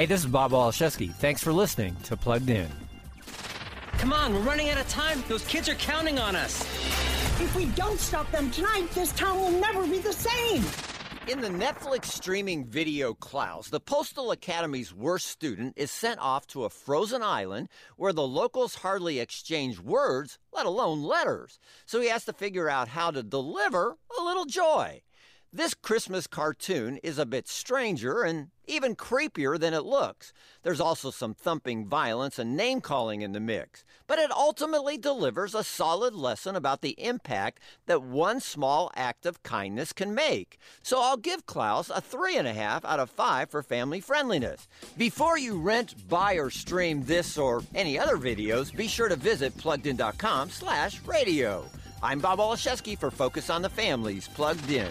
Hey, this is Bob Waliszewski. Thanks for listening to Plugged In. Come on, we're running out of time. Those kids are counting on us. If we don't stop them tonight, this town will never be the same. In the Netflix streaming video Klaus, the Postal Academy's worst student is sent off to a frozen island where the locals hardly exchange words, let alone letters. So he has to figure out how to deliver a little joy. This Christmas cartoon is a bit stranger and even creepier than it looks. There's also some thumping violence and name calling in the mix, but it ultimately delivers a solid lesson about the impact that one small act of kindness can make. So I'll give Klaus a three and a half out of five for family friendliness. Before you rent, buy, or stream this or any other videos, be sure to visit pluggedin.com slash radio. I'm Bob Waliszewski for Focus on the Families Plugged In.